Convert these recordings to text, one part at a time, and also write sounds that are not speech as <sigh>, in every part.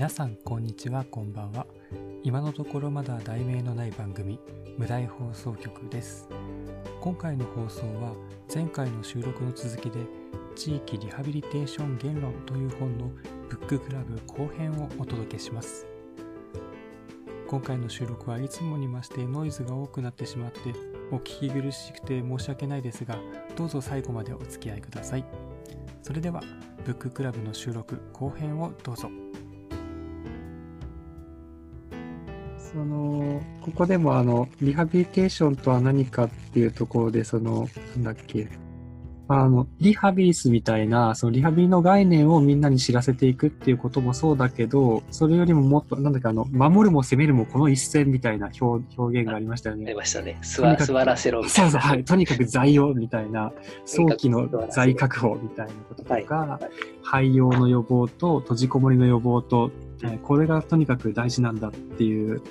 皆さんこんにちはこんばんは。今のところまだ題名のない番組無題放送局です。今回の放送は前回の収録の続きで地域リハビリテーション言論という本のブッククラブ後編をお届けします。今回の収録はいつもに増してノイズが多くなってしまってお聞き苦しくて申し訳ないですがどうぞ最後までお付き合いください。それではブッククラブの収録後編をどうぞ。その、ここでもあの、リハビリテーションとは何かっていうところで、その、なんだっけ、あの、リハビリスみたいな、そのリハビリの概念をみんなに知らせていくっていうこともそうだけど、それよりももっと、なんだっけ、あの、守るも攻めるもこの一線みたいな表表現がありましたよね。ありましたね。座座らせろみたいな。そうそう、はい。とにかく在用みたいな、<laughs> 早期の在確保みたいなこととか、はいはい、廃用の予防と閉じこもりの予防とえこれがとにかく大事なんだっていう、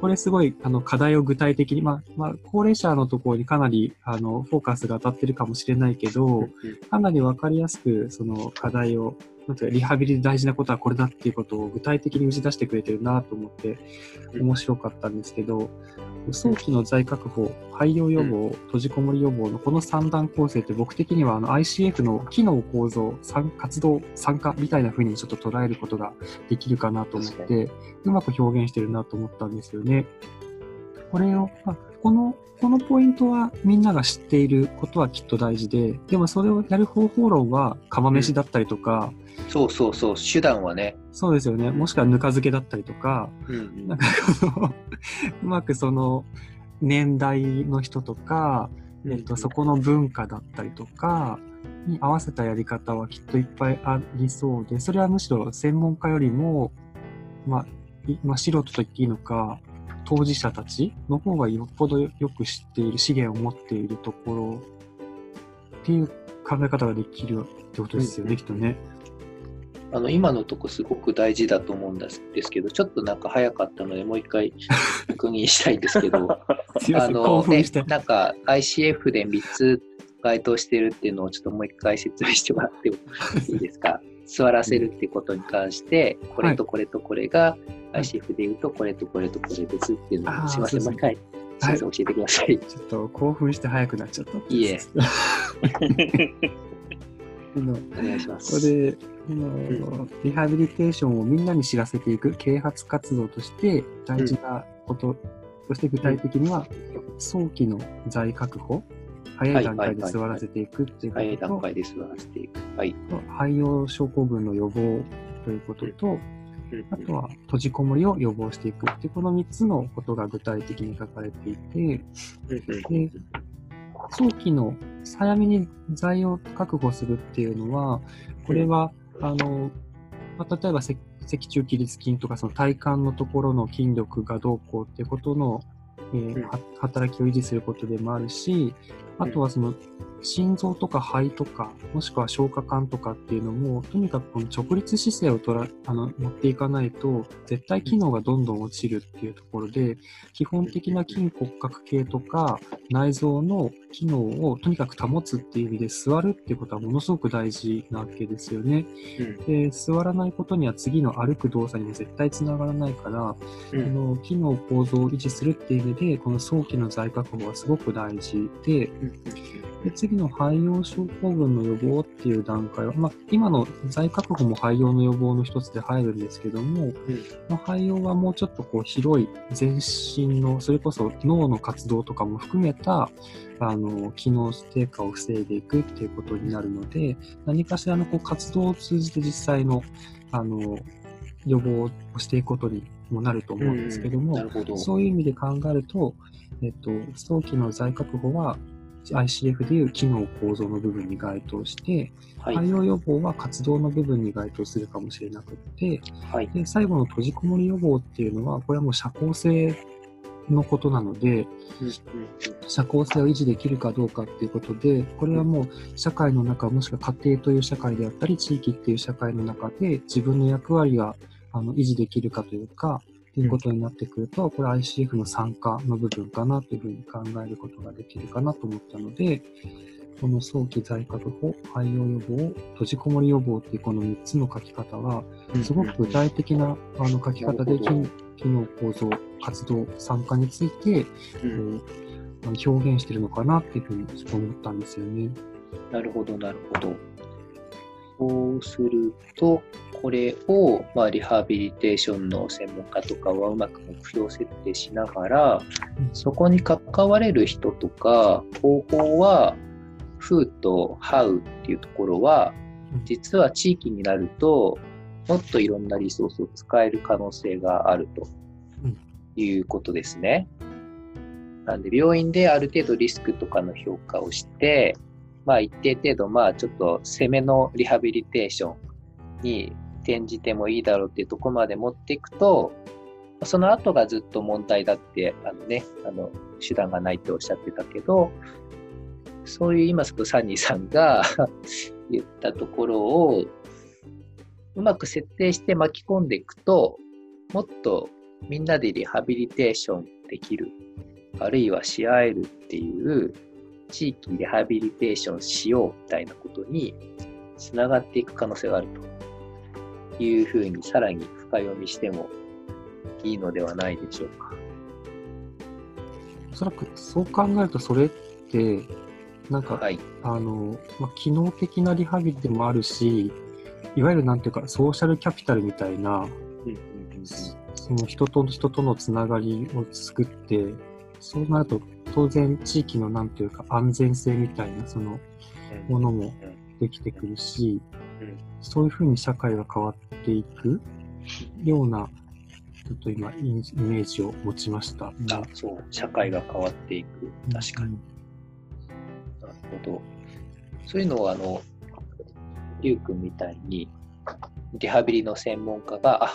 これすごいあの課題を具体的に、まあ、まあ、高齢者のところにかなりあのフォーカスが当たってるかもしれないけど、かなりわかりやすくその課題を、なんかリハビリで大事なことはこれだっていうことを具体的に打ち出してくれてるなと思って面白かったんですけど、早期の在確保、廃業予防、閉じこもり予防のこの3段構成って僕的にはあの ICF の機能構造、活動、参加みたいな風にちょっと捉えることができるかなと思って、うまく表現してるなと思ったんですよね。これを、まあ、この、このポイントはみんなが知っていることはきっと大事で、でもそれをやる方法論は釜飯だったりとか、うん、そうそうそう、手段はね。そうですよね。もしくはぬか漬けだったりとか、うん、なんかこの <laughs> うまくその年代の人とか、えっと、そこの文化だったりとか、に合わせたやり方はきっといっぱいありそうで、それはむしろ専門家よりも、まあ、まあ、素人と言っていいのか、当事者たちの方がよっぽどよく知っている資源を持っているところっていう考え方ができるってことですよね、きっとね。あの今のとこすごく大事だと思うんですけど、ちょっとなんか早かったので、もう一回 <laughs> 確認したいんですけど、<laughs> あの、ね、なんか ICF で3つ該当してるっていうのをちょっともう一回説明してもらってもいいですか？座らせるってことに関して、これとこれとこれが ICF で言うと、これとこれとこれですっていうのを、すみません、もう一回、すみません、教えてください。ちょっと興奮して早くなっちゃった。いえ。<laughs> お願いします。これ、うん、リハビリテーションをみんなに知らせていく啓発活動として大事なこと、うん、そして具体的には早期の在確保、早い段階で座らせていくっていうことと、早い段階で座らせていく。はい。肺葉症候群の予防ということと、あとは閉じこもりを予防していくっていうこの3つのことが具体的に書かれていて、で早期の早めに剤を確保するっていうのは、これは、あの、まあ、例えば脊柱起立筋とかその体幹のところの筋力がどうこうっていうことの、えー、働きを維持することでもあるし、あとはその心臓とか肺とか、もしくは消化管とかっていうのも、とにかくこの直立姿勢をとらあの持っていかないと、絶対機能がどんどん落ちるっていうところで、基本的な筋骨格系とか内臓の機能をとにかく保つっていう意味で座るってことはものすごく大事なわけですよね。うん、で座らないことには次の歩く動作にも絶対つながらないから、うん、の機能構造を維持するっていう意味で、この早期の在確保はすごく大事で、うんで次の肺葉症候群の予防っていう段階は、まあ、今の在確保も肺葉の予防の一つで入るんですけども、うん、まあ、肺葉はもうちょっとこう広い全身の、それこそ脳の活動とかも含めた、あの、機能低下を防いでいくっていうことになるので、何かしらのこう活動を通じて実際の、あの、予防をしていくことにもなると思うんですけども、うん、ど。そういう意味で考えると、えっと、早期の在確保は ICF でいう機能構造の部分に該当して、はい、対応予防は活動の部分に該当するかもしれなくて、はい、で最後の閉じこもり予防っていうのは、これはもう社交性のことなので、社交性を維持できるかどうかっていうことで、これはもう社会の中、もしくは家庭という社会であったり、地域っていう社会の中で自分の役割があの維持できるかというか、ということになってくると、これ ICF の参加の部分かなというふうに考えることができるかなと思ったので、この早期在確保、廃用予防、閉じこもり予防っていうこの3つの書き方は、すごく具体的なあの書き方で機能構造、活動、参加について、うん表現してるのかなっていうふうに思ったんですよね。なるほど、なるほど。そうすると、これを、まあ、リハビリテーションの専門家とかはうまく目標設定しながら、そこに関われる人とか、方法は、フーとハウっていうところは、実は地域になると、もっといろんなリソースを使える可能性があるということですね。なんで、病院である程度リスクとかの評価をして、まあ一定程度、まあちょっと攻めのリハビリテーションに転じてもいいだろうっていうとこまで持っていくと、その後がずっと問題だって、あのね、あの、手段がないっておっしゃってたけど、そういう今すぐサニーさんが <laughs> 言ったところを、うまく設定して巻き込んでいくと、もっとみんなでリハビリテーションできる、あるいはし合えるっていう地域リハビリテーションしようみたいなことにつながっていく可能性があると。いうふうにさらに深読みしてもいいのではないでしょうか。おそらくそう考えるとそれってなんか、はい、あの、まあ、機能的なリハビリでもあるし、いわゆるなんていうか、ソーシャルキャピタルみたいな、その人と人とのつながりを作って、そうなると当然地域のなんというか安全性みたいなそのものもできてくるし、そういうふうに社会が変わっていくような、ちょっと今イメージを持ちました。あ、そう、社会が変わっていく。確かに。なるほど。そういうのをあの、りゅうくんみたいに、リハビリの専門家が、あ、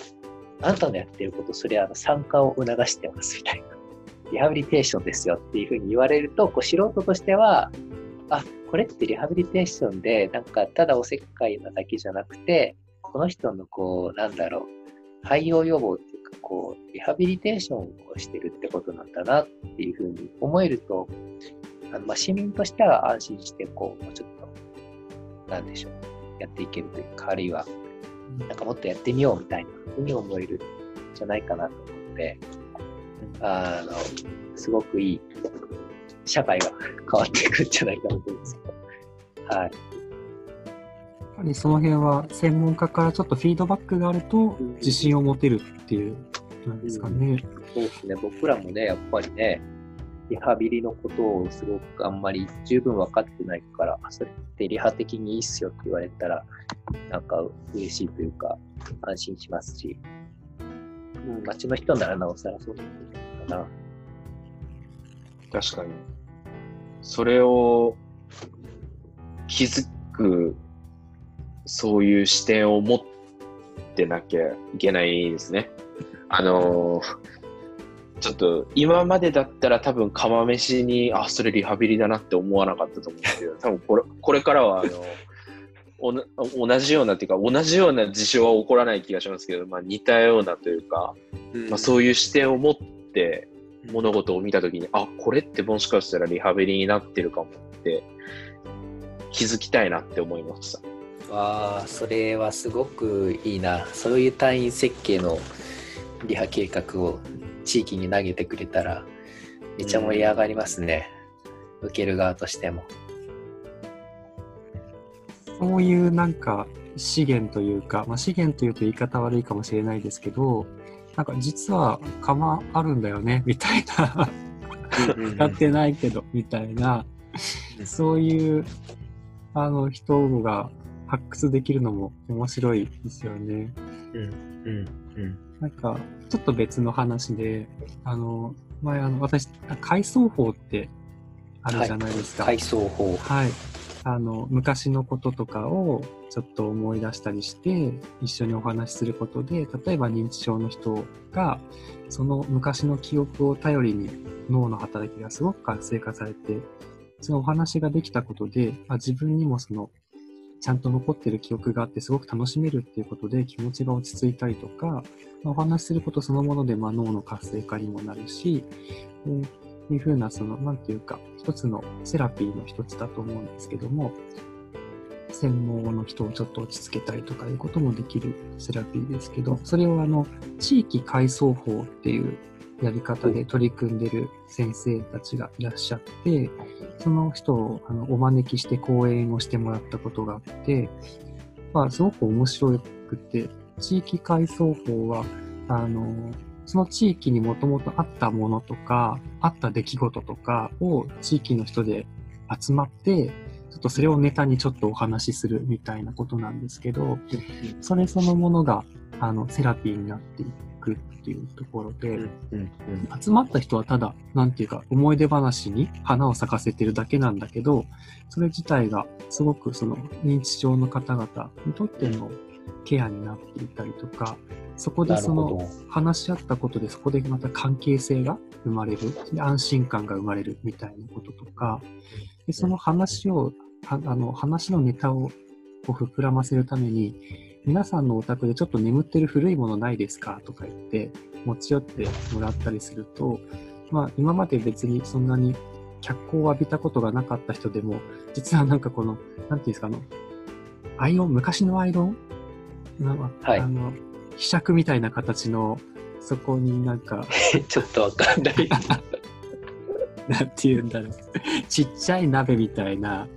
あんたのやってること、それは参加を促してますみたいな。リハビリテーションですよっていうふうに言われると、こう素人としては、あ、これってリハビリテーションで、なんかただおせっかいなだけじゃなくて、この人のこう、なんだろう、廃用予防っていうか、こう、リハビリテーションをしてるってことなんだなっていうふうに思えると、あのまあ、市民としては安心して、こう、もうちょっと、なんでしょう、やっていけるというか、あるいは、なんかもっとやってみようみたいなふうに思えるんじゃないかなと思って、あの、すごくいい社会が変わっていくんじゃないかなと思いますはい。やっぱりその辺は専門家からちょっとフィードバックがあると自信を持てるっていうなんですかね、うん、そうですね。僕らもね、やっぱりね、リハビリのことをすごくあんまり十分分かってないから、それってリハ的にいいっすよって言われたら、なんか嬉しいというか、安心しますし、うん、街の人ならなおさらそうかな。確かに。それを気づく、そういう視点を持ってなきゃいけないですね。あのちょっと今までだったら多分釜飯に、あ、それリハビリだなって思わなかったと思うんですけど、多分これこれからはあの同じようなっていうか、同じような事象は起こらない気がしますけど、まあ似たようなというか、うん、まあそういう視点を持って物事を見たときに、あ、これってもしかしたらリハビリになってるかもって気づきたいなって思いました。わあ、それはすごくいいな。そういう単位設計のリハ計画を地域に投げてくれたら、めっちゃ盛り上がりますね。うん、受ける側としても。そういうなんか資源というか、まあ、資源というと言い方悪いかもしれないですけど、なんか実は釜あるんだよね、<laughs> みたいな使ってないけど、みたいな、そういう、あの、人が発掘できるのも面白いですよね。うん、うん、うん。なんか、ちょっと別の話で、あの、前、あの、私、海藻法ってあるじゃないですか。はい、海藻法。はい。あの、昔のこととかをちょっと思い出したりして、一緒にお話しすることで、例えば認知症の人が、その昔の記憶を頼りに脳の働きがすごく活性化されて、そのお話ができたことで、あ自分にもその、ちゃんと残ってる記憶があってすごく楽しめるっていうことで気持ちが落ち着いたりとか、お話しすることそのもので、まあ、脳の活性化にもなるし、いうふうな、その、なんていうか、一つのセラピーの一つだと思うんですけども、専門の人をちょっと落ち着けたりとかいうこともできるセラピーですけど、それをあの、地域階層法っていうやり方で取り組んでる先生たちがいらっしゃって、その人をあのお招きして講演をしてもらったことがあって、まあ、すごく面白くて、地域階層法は、あの、その地域にもともとあったものとか、あった出来事とかを地域の人で集まって、ちょっとそれをネタにちょっとお話しするみたいなことなんですけど、それそのものが、あの、セラピーになっていくっていうところで、集まった人はただ、なんていうか、思い出話に花を咲かせてるだけなんだけど、それ自体がすごくその認知症の方々にとってのケアになっていたりとか、そこでその話し合ったことでそこでまた関係性が生まれる、安心感が生まれるみたいなこととか、でその話を、あの話のネタをこう膨らませるために、皆さんのお宅でちょっと眠ってる古いものないですかとか言って持ち寄ってもらったりすると、まあ今まで別にそんなに脚光を浴びたことがなかった人でも、実はなんかこの、なんていうんですか、あの、アイロン、昔のアイロン？はい、あの、ひしゃくみたいな形の、そこになんか <laughs> ちょっとわかんない。<laughs> なんて言うんだろう。ちっちゃい鍋みたいな、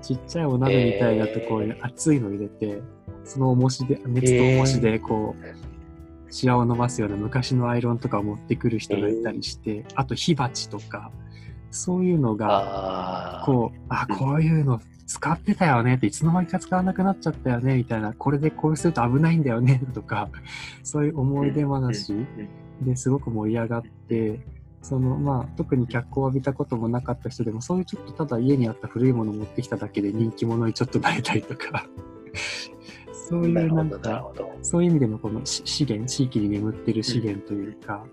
ちっちゃいお鍋みたいなところに熱いの入れて、えー、その重しで、熱と重しでこう、えー、シワを伸ばすような昔のアイロンとかを持ってくる人がいたりして、えー、あと火鉢とか、そういうのが、こう、あ、こういうの使ってたよねって、いつの間にか使わなくなっちゃったよね、みたいな、これでこうすると危ないんだよね、<laughs> とか、そういう思い出話ですごく盛り上がって、その、まあ、特に脚光を浴びたこともなかった人でも、そういうちょっとただ家にあった古いものを持ってきただけで人気者にちょっとなれたりとか、<laughs> そういうなんか、そういう意味でのこの資源、地域に眠ってる資源というか、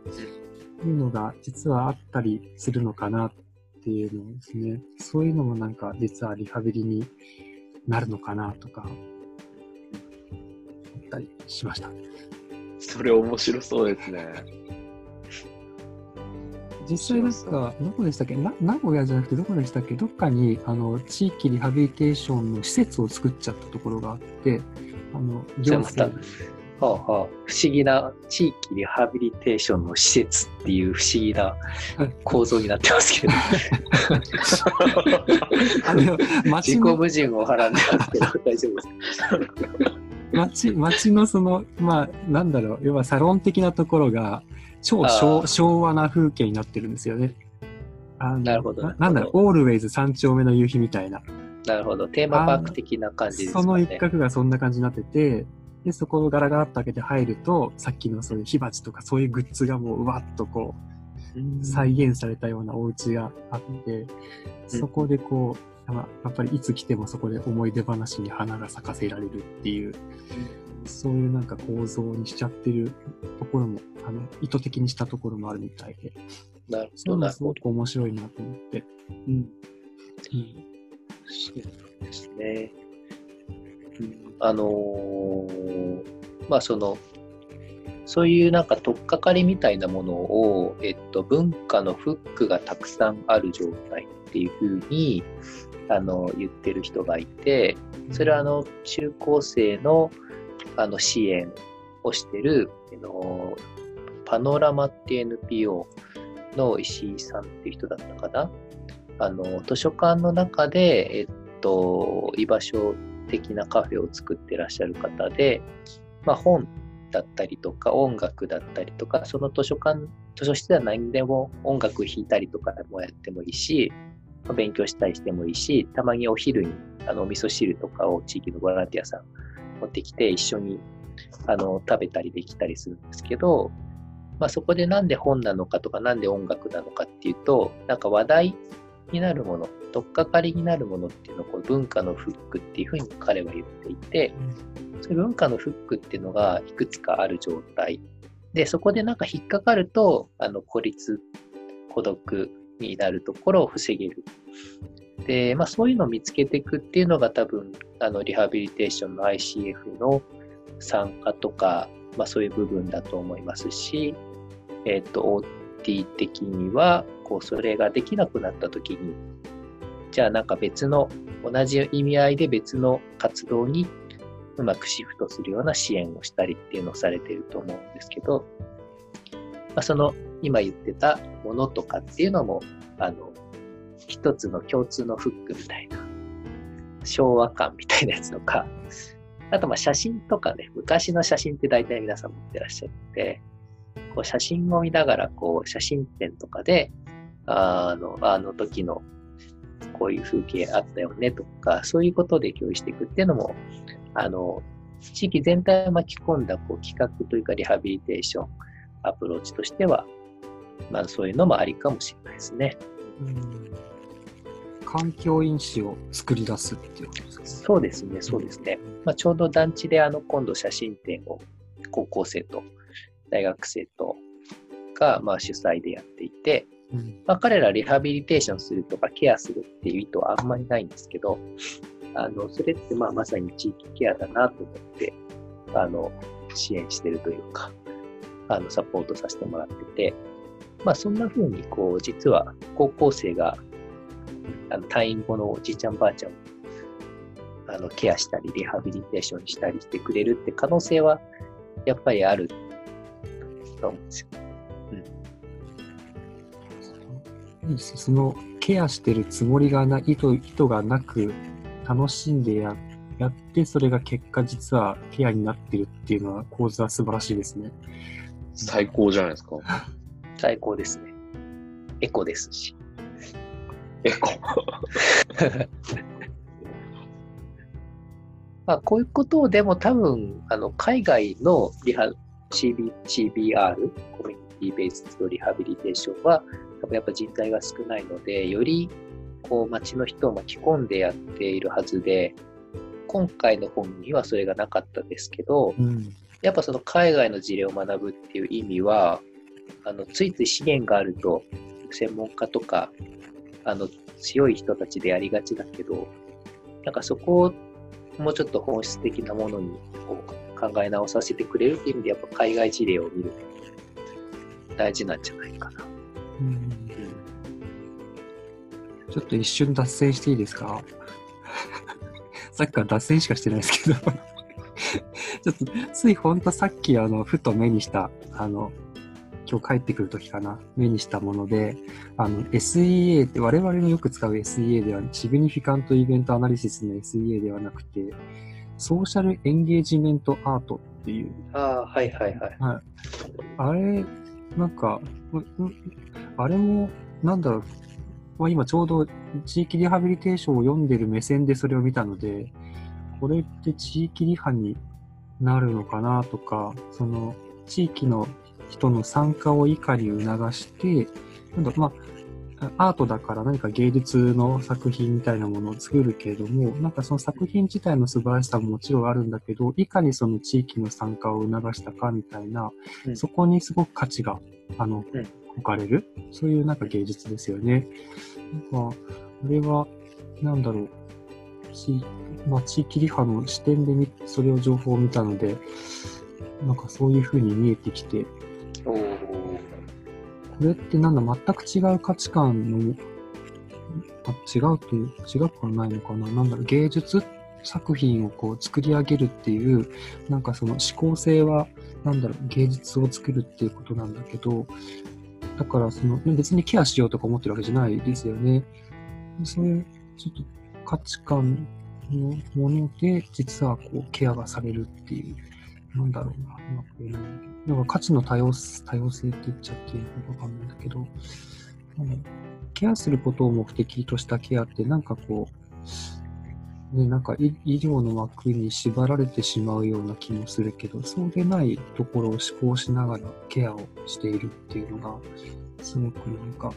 うん、いうのが実はあったりするのかなっっていうのですね、そういうのもなんか実はリハビリになるのかなとか、思ったりしました。それ面白そうですね。実際なんか、どこでしたっけ？な名古屋じゃなくてどこでしたっけ？どっかに、あの、地域リハビリテーションの施設を作っちゃったところがあって、あの、行政はあはあ、不思議な地域リハビリテーションの施設っていう不思議な構造になってますけど。あの自己矛盾をはらんでますけど、大丈夫ですか町町のその、まあ、なんだろう、要はサロン的なところが超昭和な風景になってるんですよね。あなるほど。なんだろう、オールウェイズ三丁目の夕日みたいな。なるほど。テーマパーク的な感じですか、ね、その一角がそんな感じになってて、で、そこをガラガラっと開けて入ると、さっきのそういう火鉢とかそういうグッズがもううわっとこう、再現されたようなお家があって、そこでこう、やっぱりいつ来てもそこで思い出話に花が咲かせられるっていう、そういうなんか構造にしちゃってるところも、あの、意図的にしたところもあるみたいで。なるほど。すごく面白いなと思って。うん。うん。そうですね。あのー、まあその、そういうなんか取っかかりみたいなものを、えっと、文化のフックがたくさんある状態っていうふうに、あの、言ってる人がいて、それはあの、中高生の、あの、支援をしてる、あの、パノラマって NPO の石井さんっていう人だったかな。あの、図書館の中で、えっと、居場所的なカフェを作ってらっしゃる方で、まあ、本だったりとか音楽だったりとかその図書館図書室では何でも音楽弾いたりとかもやってもいいし、勉強したりしてもいいしたまにお昼にあのお味噌汁とかを地域のボランティアさん持ってきて一緒にあの食べたりできたりするんですけど、まあ、そこでなんで本なのかとかなんで音楽なのかっていうとなんか話題になるもの、取っかかりになるものっていうのをこう文化のフックっていうふうに彼は言っていて、そういう文化のフックっていうのがいくつかある状態。で、そこでなんか引っかかると、あの、孤立、孤独になるところを防げる。で、まあそういうのを見つけていくっていうのが多分、あの、リハビリテーションの ICF の参加とか、まあそういう部分だと思いますし、えっ、ー、と、OT 的には、こうそれができなくなった時にじゃあなんか別の同じ意味合いで別の活動にうまくシフトするような支援をしたりっていうのをされてると思うんですけど、まあ、その今言ってたものとかっていうのもあの一つの共通のフックみたいな昭和感みたいなやつとかあとまあ写真とかね昔の写真って大体皆さん持ってらっしゃるのでこう写真を見ながらこう写真展とかであのあの時のこういう風景あったよねとか、そういうことで共有していくっていうのも、あの、地域全体を巻き込んだこう企画というかリハビリテーションアプローチとしては、まあそういうのもありかもしれないですね。うん環境因子を作り出すっていうことですか、ね、そうですね、そうですね。まあ、ちょうど団地であの今度写真展を高校生と大学生とがまあ主催でやっていて、まあ、彼らリハビリテーションするとかケアするっていう意図はあんまりないんですけど、あの、それってまあまさに地域ケアだなと思って、あの、支援してるというか、あの、サポートさせてもらってて、まあそんな風にこう、実は高校生が、あの、退院後のおじいちゃんばあちゃんを、あの、ケアしたり、リハビリテーションしたりしてくれるって可能性は、やっぱりあると思うんですよ。うんそのケアしてるつもりがな意図意図がなく楽しんでややってそれが結果実はケアになってるっていうのは構図は素晴らしいですね。最高じゃないですか。最高ですね。エコですし。エコ <laughs> まあ、こういうことをでも多分、あの、海外のリハ、CB、CBR、コミュニティベースドリハビリテーションは、多分やっぱ人材が少ないので、よりこう街の人を巻き込んでやっているはずで、今回の本にはそれがなかったですけど、うん、やっぱその海外の事例を学ぶっていう意味は、あのついつい資源があると、専門家とか、あの強い人たちでやりがちだけど、なんかそこをもうちょっと本質的なものにこう考え直させてくれるっていう意味で、やっぱ海外事例を見る大事なんじゃないかな。うんちょっと一瞬脱線していいですか？<laughs> さっきから脱線しかしてないですけど <laughs> ちょっと、ついほんとさっき、あの、ふと目にした、あの、今日帰ってくるときかな、目にしたもので、あの、SEA って我々のよく使う SEA では、シグニフィカントイベントアナリシスの SEA ではなくて、ソーシャルエンゲージメントアートっていう。ああ、はいはいはい。はい。あれ、なんか、あれも、なんだろう、まあ、今ちょうど地域リハビリテーションを読んでる目線でそれを見たので、これって地域リハになるのかなとか、その地域の人の参加をいかに促して、なんだまあ、アートだから何か芸術の作品みたいなものを作るけれども、なんかその作品自体の素晴らしさももちろんあるんだけど、いかにその地域の参加を促したかみたいな、うん、そこにすごく価値が、あの、うん置かれる、そういうなんか芸術ですよね。なんか、これは、なんだろう、地,、まあ、地域リハの視点で見それを情報を見たので、なんかそういう風に見えてきて、これってなんだ、全く違う価値観の、あ違うという、違うくはないのかな。なんだろう、芸術作品をこう作り上げるっていう、なんかその思考性は、なんだろう、芸術を作るっていうことなんだけど、だからその、別にケアしようとか思ってるわけじゃないですよね。そういう、ちょっと価値観のもので、実はこう、ケアがされるっていう、なんだろうな、うまく言えないん。なんか価値の多様多様性って言っちゃっていいのかわかんないんだけど、ケアすることを目的としたケアって、なんかこう、ね、なんか医療の枠に縛られてしまうような気もするけど、そうでないところを思考しながらケアをしているっていうのが、すごくなんか、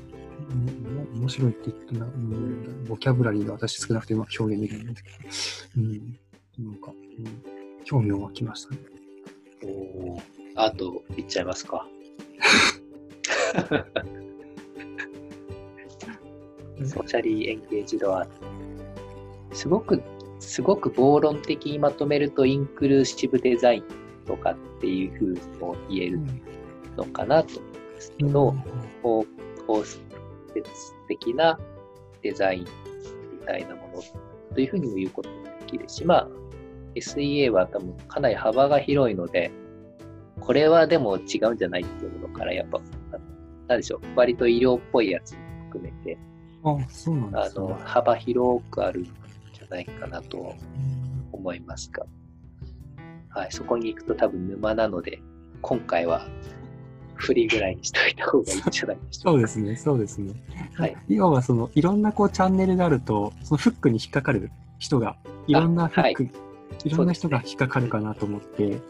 面白いって言ってな、うん、ボキャブラリーが私少なくてうまく表現できないんですけど、うん、なんか、うん、興味を湧きましたね。おお、あと、言っちゃいますか。<laughs> ソーシャリーエンゲージドアート。すごく、すごく暴論的にまとめると、インクルーシブデザインとかっていうふうにも言えるのかなと思うんですけど、こう、こう接的なデザインみたいなものというふうにも言うこともできるし、まあ、SEA は多分かなり幅が広いので、これはでも違うんじゃないっていうものから、やっぱ、なんでしょう、割と医療っぽいやつも含めて、あ、そうなんです、ね、あの、幅広くあるないかなと思いますが、はい、そこに行くと多分沼なので、今回は振りぐらいにしといた方がいいんじゃないでしょうか。そうですね、そうですね。はい。要はその、いろんなこうチャンネルがあると、そのフックに引っかかる人が、いろんなフック、はい、いろんな人が引っかかるかなと思って、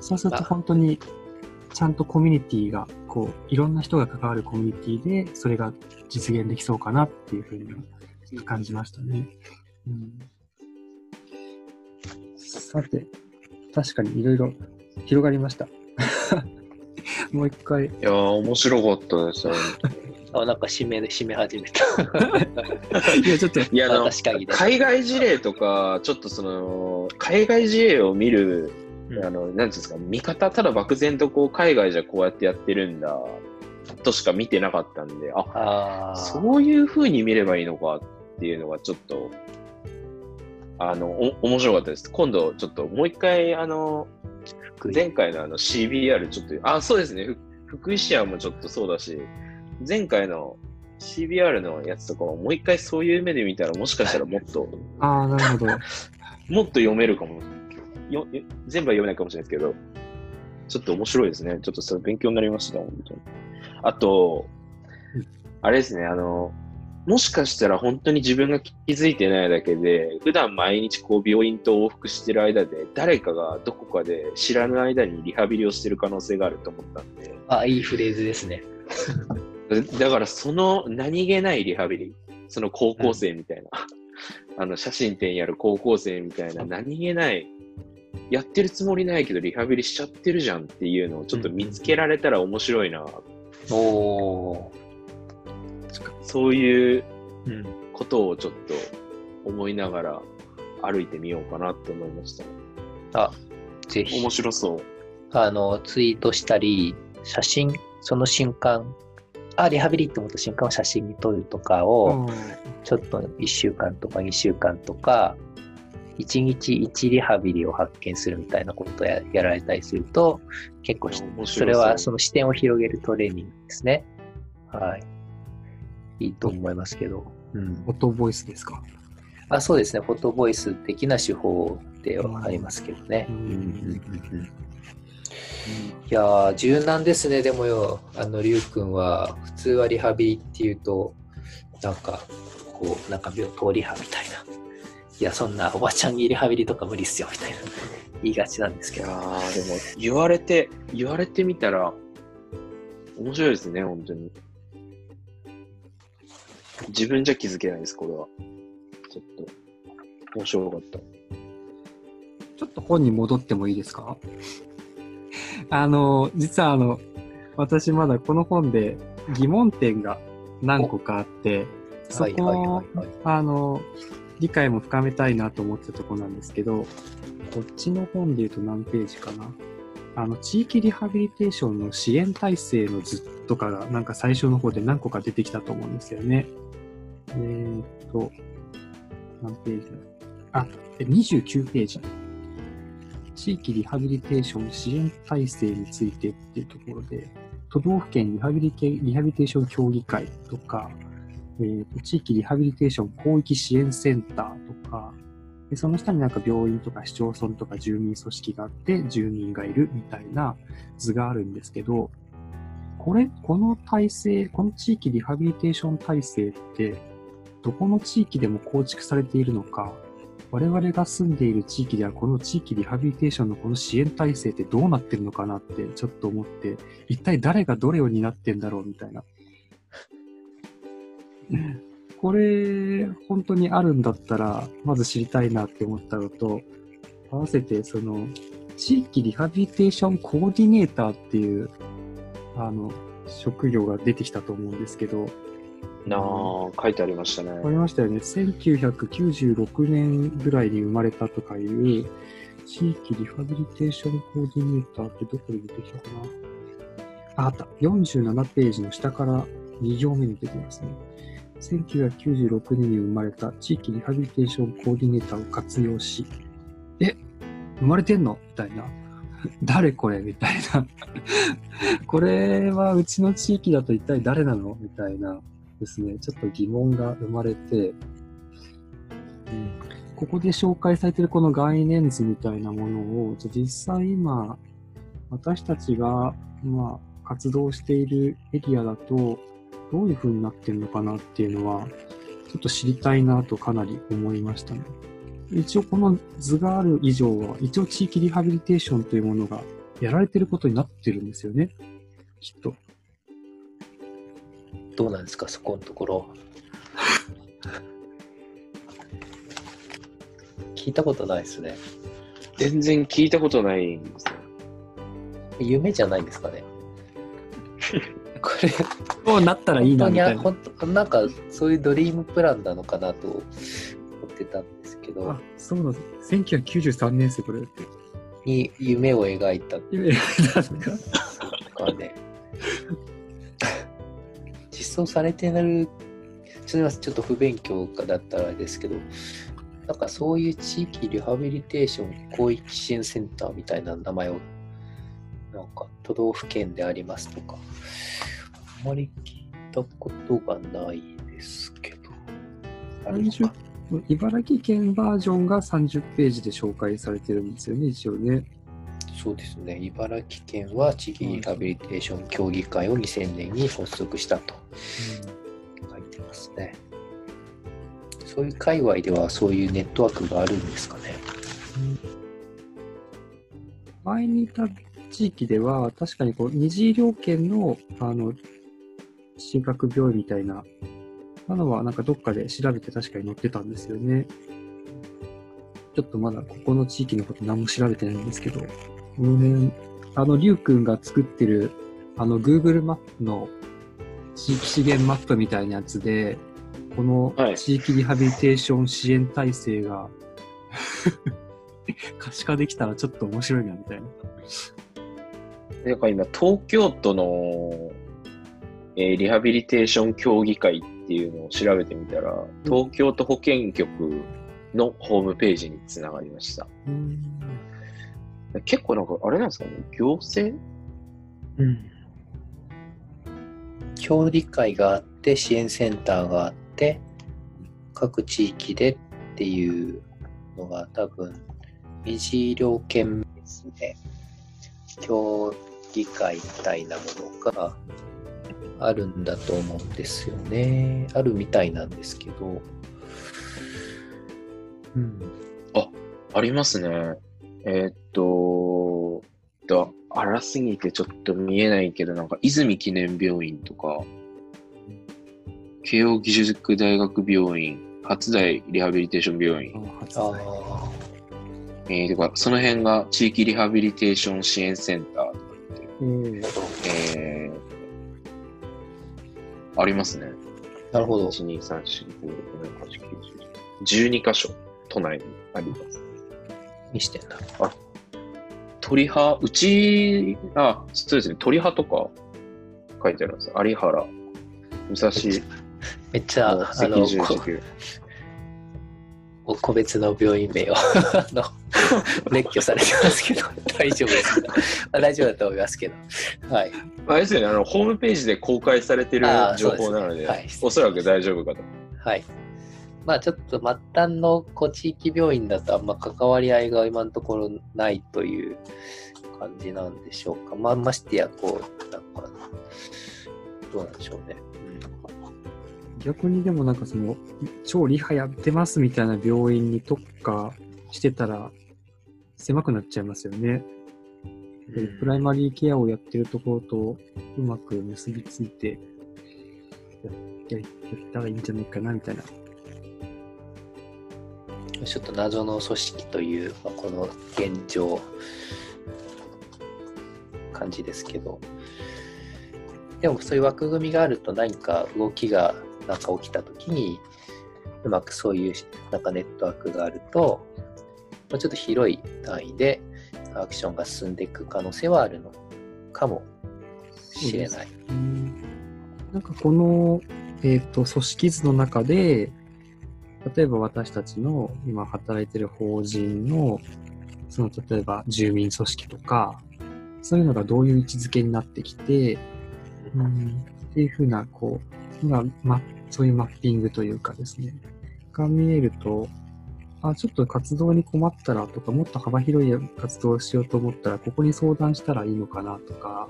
そう、すると本当に、ちゃんとコミュニティが、こう、いろんな人が関わるコミュニティで、それが実現できそうかなっていうふうに感じましたね。うん、さて、確かにいろいろ広がりました。<laughs> もう一回。いやー、面白かったですよ。<laughs> あ、なんか締め、締め始めた。<laughs> いや、ちょっと。いや、あの、海外事例とか、ちょっとその、海外事例を見る、うん、あの、なんていうんですか、見方、ただ漠然とこう、海外じゃこうやってやってるんだ、としか見てなかったんで、あ、あそういうふうに見ればいいのかっていうのがちょっと、あの、お、面白かったです。今度、ちょっともう一回、あの、前回のあの CBR ちょっと、あ、そうですね。福井市はもちょっとそうだし、前回の CBR のやつとかももう一回そういう目で見たらもしかしたらもっと、ああ、なるほど。<laughs> もっと読めるかも。よ全部は読めないかもしれないですけど、ちょっと面白いですね。ちょっとそれ勉強になりました、本当に。あと、あれですね、あの、もしかしたら本当に自分が気づいてないだけで、普段毎日こう病院と往復してる間で、誰かがどこかで知らぬ間にリハビリをしてる可能性があると思ったんで。あ、いいフレーズですね。<laughs> だからその何気ないリハビリ、その高校生みたいな、うん、あの写真展やる高校生みたいな何気ない、やってるつもりないけどリハビリしちゃってるじゃんっていうのをちょっと見つけられたら面白いな。うん、おー。そういうことをちょっと思いながら歩いてみようかなって思いました、ね。あ、ぜひ。面白そう。あの、ツイートしたり、写真、その瞬間、あ、リハビリって思った瞬間を写真に撮るとかを、ちょっと1週間とか2週間とか、1日1リハビリを発見するみたいなことをややられたりすると、結構それはその視点を広げるトレーニングですね。はい。いいと思いますけど。うん、フォトボイスですか？あそうですね、フォトボイス的な手法ではありますけどね。いや柔軟ですね、でもよ、あの、りゅうくんは、普通はリハビリっていうと、なんか、こう、なんか病棟リハみたいな。いや、そんなおばちゃんにリハビリとか無理っすよ、みたいな <laughs> 言いがちなんですけど。ああ、でも、言われて、言われてみたら、面白いですね、本当に。自分じゃ気づけないです、これは。ちょっと、面白かった。ちょっと本に戻ってもいいですか？<laughs> あの、実はあの、私まだこの本で疑問点が何個かあって、そこを、あの、理解も深めたいなと思ってたとこなんですけど、こっちの本で言うと何ページかな？あの、地域リハビリテーションの支援体制の図とかが、なんか最初の方で何個か出てきたと思うんですよね。えー、っと、何ページだあ、29ページ。地域リハビリテーション支援体制についてっていうところで、都道府県リハビリテリハビリテーション協議会とか、えー、地域リハビリテーション広域支援センターとか、でその下になんか病院とか市町村とか住民組織があって住民がいるみたいな図があるんですけど、これ、この体制、この地域リハビリテーション体制ってどこの地域でも構築されているのか、我々が住んでいる地域ではこの地域リハビリテーションのこの支援体制ってどうなってるのかなってちょっと思って、一体誰がどれを担ってんだろうみたいな。<laughs> これ、本当にあるんだったら、まず知りたいなって思ったのと、合わせて、その、地域リハビリテーションコーディネーターっていう、あの、職業が出てきたと思うんですけど、なあ、書いてありましたね。ありましたよね。1996年ぐらいに生まれたとかいう、地域リハビリテーションコーディネーターってどこで出てきたかなあ、あった。47ページの下から2行目に出てますね。1996年に生まれた地域リハビリテーションコーディネーターを活用し、え、生まれてんの？みたいな。誰これ？みたいな。これはうちの地域だと一体誰なの？みたいなですね、ちょっと疑問が生まれて、うん、ここで紹介されているこの概念図みたいなものを、実際今、私たちが、まあ、活動しているエリアだと、どういう風になってるのかなっていうのは、ちょっと知りたいなとかなり思いましたね。一応この図がある以上は、一応地域リハビリテーションというものがやられてることになってるんですよね。きっと。どうなんですか、そこのところ。<laughs> 聞いたことないですね。全然聞いたことないんですね。夢じゃないんですかね。<laughs> これ、こうなったらいいなみたいな。本当なんか、そういうドリームプランなのかなと思ってたんですけど。あ、そうなんです。1993年生、これ。に夢を描いた。夢描いたんですか。<laughs> 実装されてなる、すみません、ちょっと不勉強かだったらあれですけど、なんかそういう地域リハビリテーション広域支援センターみたいな名前を、なんか都道府県でありますとか、あまり聞いたことがないですけど。茨城県バージョンが30ページで紹介されてるんですよね、一応ね。そうですね。茨城県は地域リハビリテーション協議会を2000年に発足したと書いてますね。そういう界隈ではそういうネットワークがあるんですかね。前にいた地域では、確かにこう、二次医療圏の、あの、進学病院みたいな、なのはなんかどっかで調べて確かに載ってたんですよね。ちょっとまだここの地域のこと何も調べてないんですけど、この辺、あの、りゅうくんが作ってる、あの、Google マップの地域資源マップみたいなやつで、この地域リハビリテーション支援体制が、はい、可視化できたらちょっと面白いな、みたいな。なんか今、東京都のえー、リハビリテーション協議会っていうのを調べてみたら、東京都保健局のホームページにつながりました。結構なんか、あれなんですかね、行政？うん。協議会があって、支援センターがあって、各地域でっていうのが多分、二次医療圏ですね。協議会みたいなものがあるんだと思うんですよね。あるみたいなんですけど。うん。あ、ありますね。えー、っと、だ荒すぎてちょっと見えないけど、なんか泉記念病院とか、慶應義塾大学病院、初台リハビリテーション病院。あえー、とかその辺が地域リハビリテーション支援センターとかって、うんえー、ありますね。なるほど。1、2、3、4、5、6、7、8、9、10。12箇所、都内にあります。にしてんだ。あ、鳥羽、うち、あ、そうですね、鳥羽とか書いてあるんです。有原、武蔵、めっちゃ、あの、個別の病院名を <laughs> <laughs> 列挙されてますけど、<laughs> 大丈夫ですか？大丈夫だと思いますけど。はい。あれですよね、あの、ホームページで公開されてる情報なので、でねはい、おそらく大丈夫かと。はい。まあちょっと末端のこ地域病院だとあんま関わり合いが今のところないという感じなんでしょうか。まあましてや、こう、なんか、どうなんでしょうね。逆にでもなんかその、超リハやってますみたいな病院に特化してたら、狭くなっちゃいますよね。うん、プライマリーケアをやってるところとうまく結びついてややったらいいんじゃないかなみたいな。ちょっと謎の組織という、まあ、この現状感じですけど、でもそういう枠組みがあると何か動きがなんか起きた時に、うまくそういうなんかネットワークがあると、まあちょっと広い単位でアクションが進んでいく可能性はあるのかもしれない。なんかこのえ、ー、と、組織図の中で、例えば私たちの今働いてる法人の、その例えば住民組織とか、そういうのがどういう位置づけになってきて、うん、っていうふうな、こう今、まま、そういうマッピングというかですね、が見えると、あ、ちょっと活動に困ったらとか、もっと幅広い活動をしようと思ったら、ここに相談したらいいのかなとか、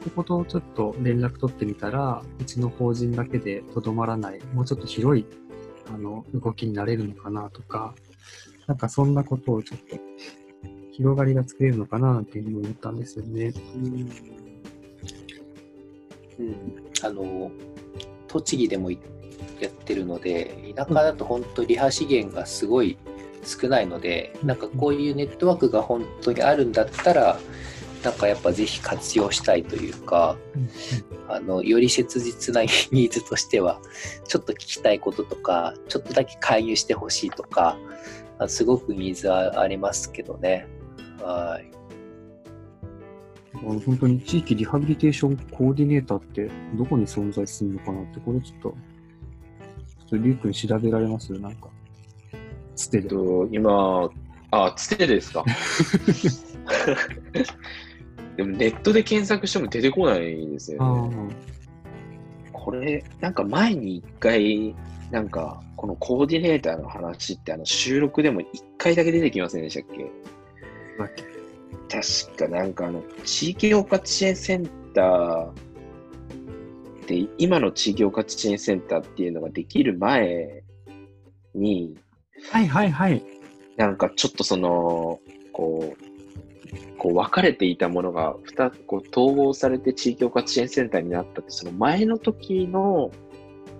ってことちょっと連絡取ってみたら、うちの法人だけでとどまらない、もうちょっと広い、あの、動きになれるのかなとか、なんかそんなことをちょっと、広がりが作れるのかなっていうふうに思ったんですよね。うん。うん、あの、栃木でもやってるので田舎だと本当リハ資源がすごい少ないのでなんかこういうネットワークが本当にあるんだったらなんかやっぱぜひ活用したいというか、あのより切実なニーズとしてはちょっと聞きたいこととかちょっとだけ介入してほしいとかすごくニーズはありますけどね。はい本当に地域リハビリテーションコーディネーターってどこに存在するのかなって、これちょっとと、りゅうくん調べられます？なんか。つてで。と、今、あ、つてですか？<laughs> でもネットで検索しても出てこないですよね。これ、なんか前に一回、なんか、このコーディネーターの話ってあの収録でも一回だけ出てきませんでしたっけ？確かなんかあの、地域包括支援センターで、今の地域包括支援センターっていうのができる前に、はいはいはい。なんかちょっとその、こう、こう分かれていたものが2こう統合されて地域包括支援センターになったって、その前の時の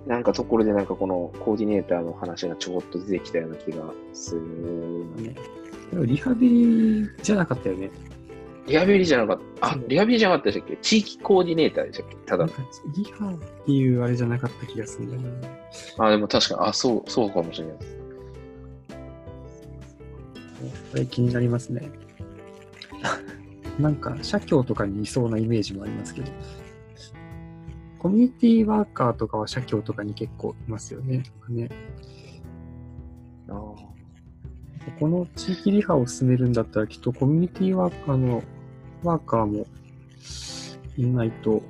なんかところでなんかこのコーディネーターの話がちょこっと出てきたような気がする、ね。リハビリじゃなかったよね。リハビリじゃなかった。あ、リハビリじゃなかったでしたっけ？地域コーディネーターでしたっけ？ただ。リハっていうあれじゃなかった気がするんだよね。あ、でも確かに、あ、そう、そうかもしれないです。これ気になりますね。なんか、社協とかにいそうなイメージもありますけど。コミュニティワーカーとかは社協とかに結構いますよね。ねあこの地域リハを進めるんだったら、きっとコミュニティワーカーのワーカーもいないと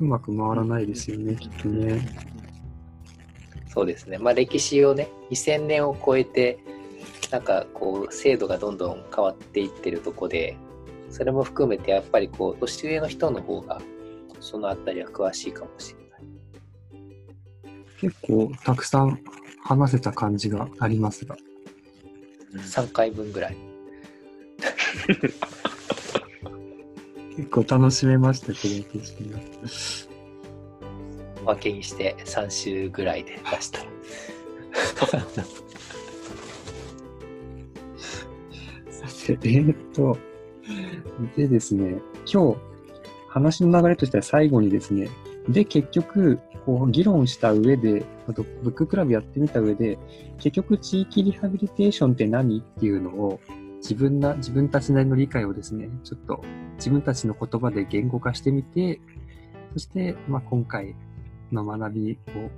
うまく回らないですよね、きっとね。そうですね。まあ歴史をね、2000年を超えて、なんかこう制度がどんどん変わっていってるとこで、それも含めてやっぱりこう年上の人の方がそのあたりは詳しいかもしれない。結構たくさん話せた感じがありますが。3回分ぐらい。結構楽しめましたけど、景色が。分けにして3週ぐらいで出したら。さて、えー、っと、でですね、今日、話の流れとしては最後にですね、で、結局、こう、議論した上で、あと、ブッククラブやってみた上で、結局、地域リハビリテーションって何っていうのを、自分な、自分たちなりの理解をですね、ちょっと自分たちの言葉で言語化してみて、そして、まあ、今回の学びを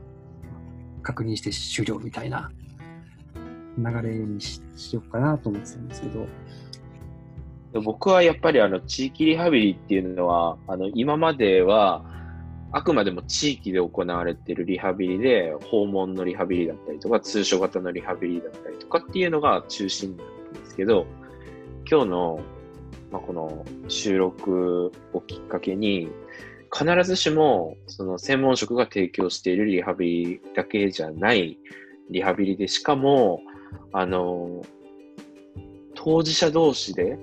確認して終了みたいな流れにしようかなと思ってたんですけど。僕はやっぱりあの地域リハビリっていうのは、あの今まではあくまでも地域で行われているリハビリで、訪問のリハビリだったりとか、通所型のリハビリだったりとかっていうのが中心だったんですけど、今日の、まあ、この収録をきっかけに、必ずしもその専門職が提供しているリハビリだけじゃないリハビリで、しかも、あの、当事者同士で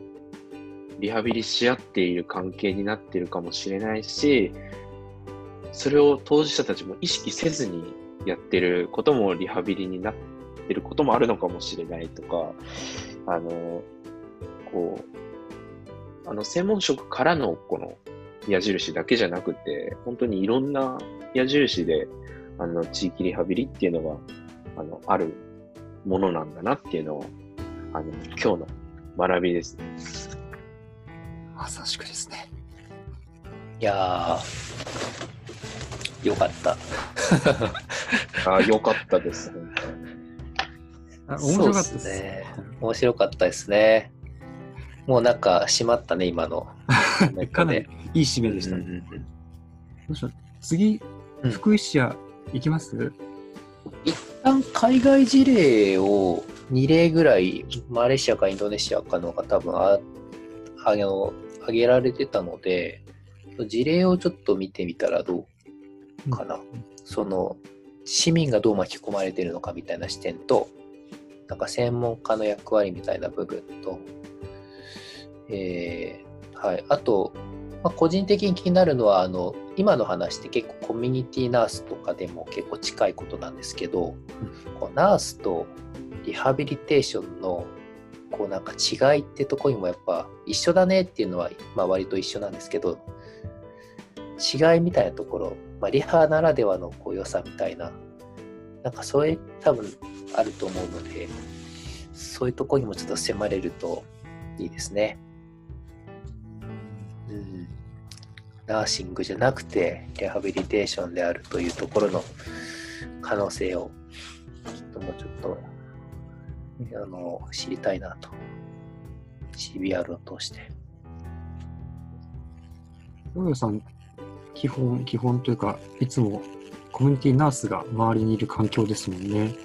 リハビリし合っている関係になっているかもしれないし、それを当事者たちも意識せずにやってることもリハビリになってることもあるのかもしれないとか、あの、こう、あの、専門職からのこの矢印だけじゃなくて、本当にいろんな矢印で、あの、地域リハビリっていうのが、あの、あるものなんだなっていうのを、あの、今日の学びですね。まさしくですね。いやー、よかった。あよかったです、あ面白かったですね。面白かったですね。もうなんか、閉まったね、今の。<laughs> かなりいい締めでした。うんうんうん、どうし次、福井市や行きます、うん、一旦海外事例を2例ぐらい、マレーシアかインドネシアかのが多分ああの挙げられてたので、事例をちょっと見てみたらどうかな。うん、その、市民がどう巻き込まれてるのかみたいな視点と、なんか専門家の役割みたいな部分と、えー、はい。あと、まあ、個人的に気になるのは、あの、今の話って結構コミュニティナースとかでも結構近いことなんですけど、こうナースとリハビリテーションのこうなんか違いってとこにもやっぱ一緒だねっていうのは、まあ、割と一緒なんですけど違いみたいなところ、まあ、リハならではのこう良さみたいななんかそういう多分あると思うのでそういうとこにもちょっと迫れるといいですね。うん、ナーシングじゃなくてリハビリテーションであるというところの可能性をちょっともうちょっとあの知りたいなと CBR を通して。大家さん、基本、基本というか、いつもコミュニティナースが周りにいる環境ですもんね。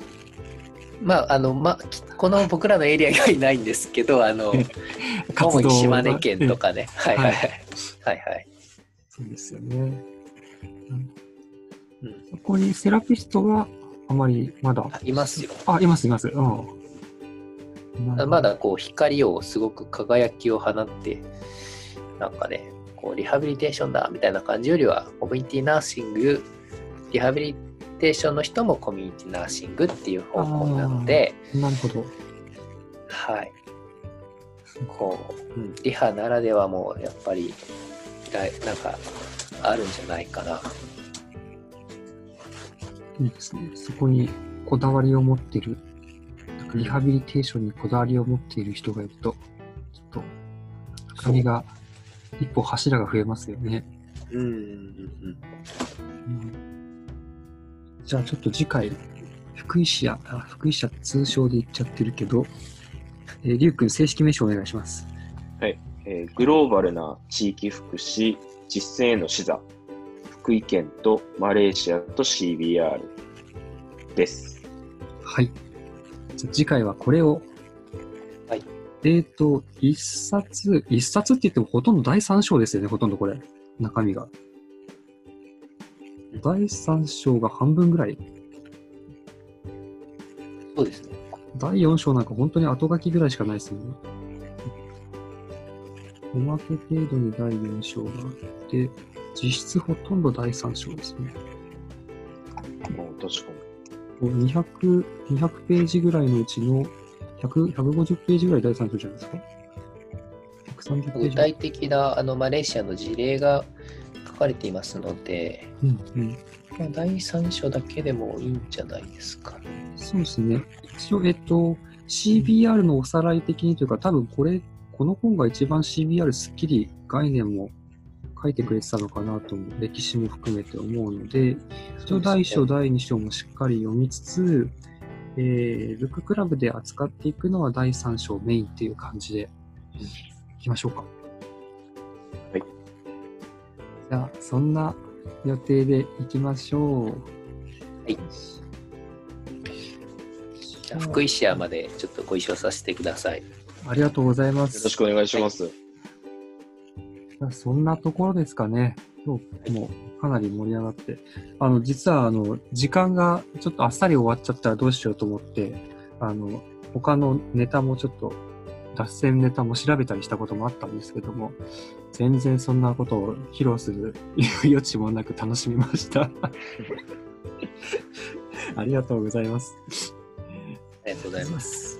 まあ、あの、まあ、この僕らのエリアにはいないんですけど、あの、<laughs> 主に島根県とかね。はいはいはい。はいはい。そうですよね。うん、そこにセラピストはあまりまだ？いますよ。あ、います、います。うん。まだこう光をすごく輝きを放って、なんかね、こうリハビリテーションだみたいな感じよりは、コミュニティナーシング、リハビリテーションの人もコミュニティナーシングっていう方向なので、なるほど。はい。こう、うん、リハならではもやっぱり、なんか、あるんじゃないかな。いいですね。そこにこだわりを持ってる、リハビリテーションにこだわりを持っている人がいると、ちょっと、深みが、一歩柱が増えますよね。うんうんうん。じゃあちょっと次回、福井市や、あ福井市は通称で言っちゃってるけど、えー、りゅうくん正式名称お願いします。はい。えー、グローバルな地域福祉実践への視座、福井県とマレーシアと CBR です。はい。じゃ次回はこれを。はい。えっ、ー、と、一冊、一冊って言ってもほとんど第三章ですよね、ほとんどこれ。中身が。第三章が半分ぐらい。そうですね。第四章なんか本当に後書きぐらいしかないですよね。おまけ程度に第4章があって、実質ほとんど第3章ですね。確かに。200、200ページぐらいのうちの100、150ページぐらい第3章じゃないですか？130ページ。具体的なあのマレーシアの事例が書かれていますので、うんうん、第3章だけでもいいんじゃないですかね。そうですね。一応、えっと、CBR のおさらい的にというか、多分これ、この本が一番 CBR すっきり概念も書いてくれてたのかなと歴史も含めて思うので、一応第1章、第2章もしっかり読みつつ、えー、ブッククラブで扱っていくのは第3章メインっていう感じでいきましょうか。はい。じゃあ、そんな予定でいきましょう。はい。じゃあ、福井市屋までちょっとご一緒させてください。ありがとうございます。よろしくお願いします。はいそんなところですかね。今日もかなり盛り上がって。あの、実は、あの、時間がちょっとあっさり終わっちゃったらどうしようと思って、あの、他のネタもちょっと、脱線ネタも調べたりしたこともあったんですけども、全然そんなことを披露する <laughs> 余地もなく楽しみました <laughs> ありがとうございます。ありがとうございます。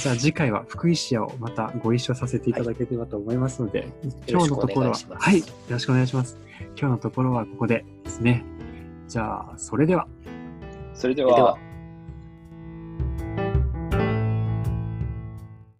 じゃあ次回は福井市屋をまたご一緒させていただければと思いますので、はい、今日のところは、はい、よろしくお願いします。今日のところはここでですね。じゃあ、それでは。それでは。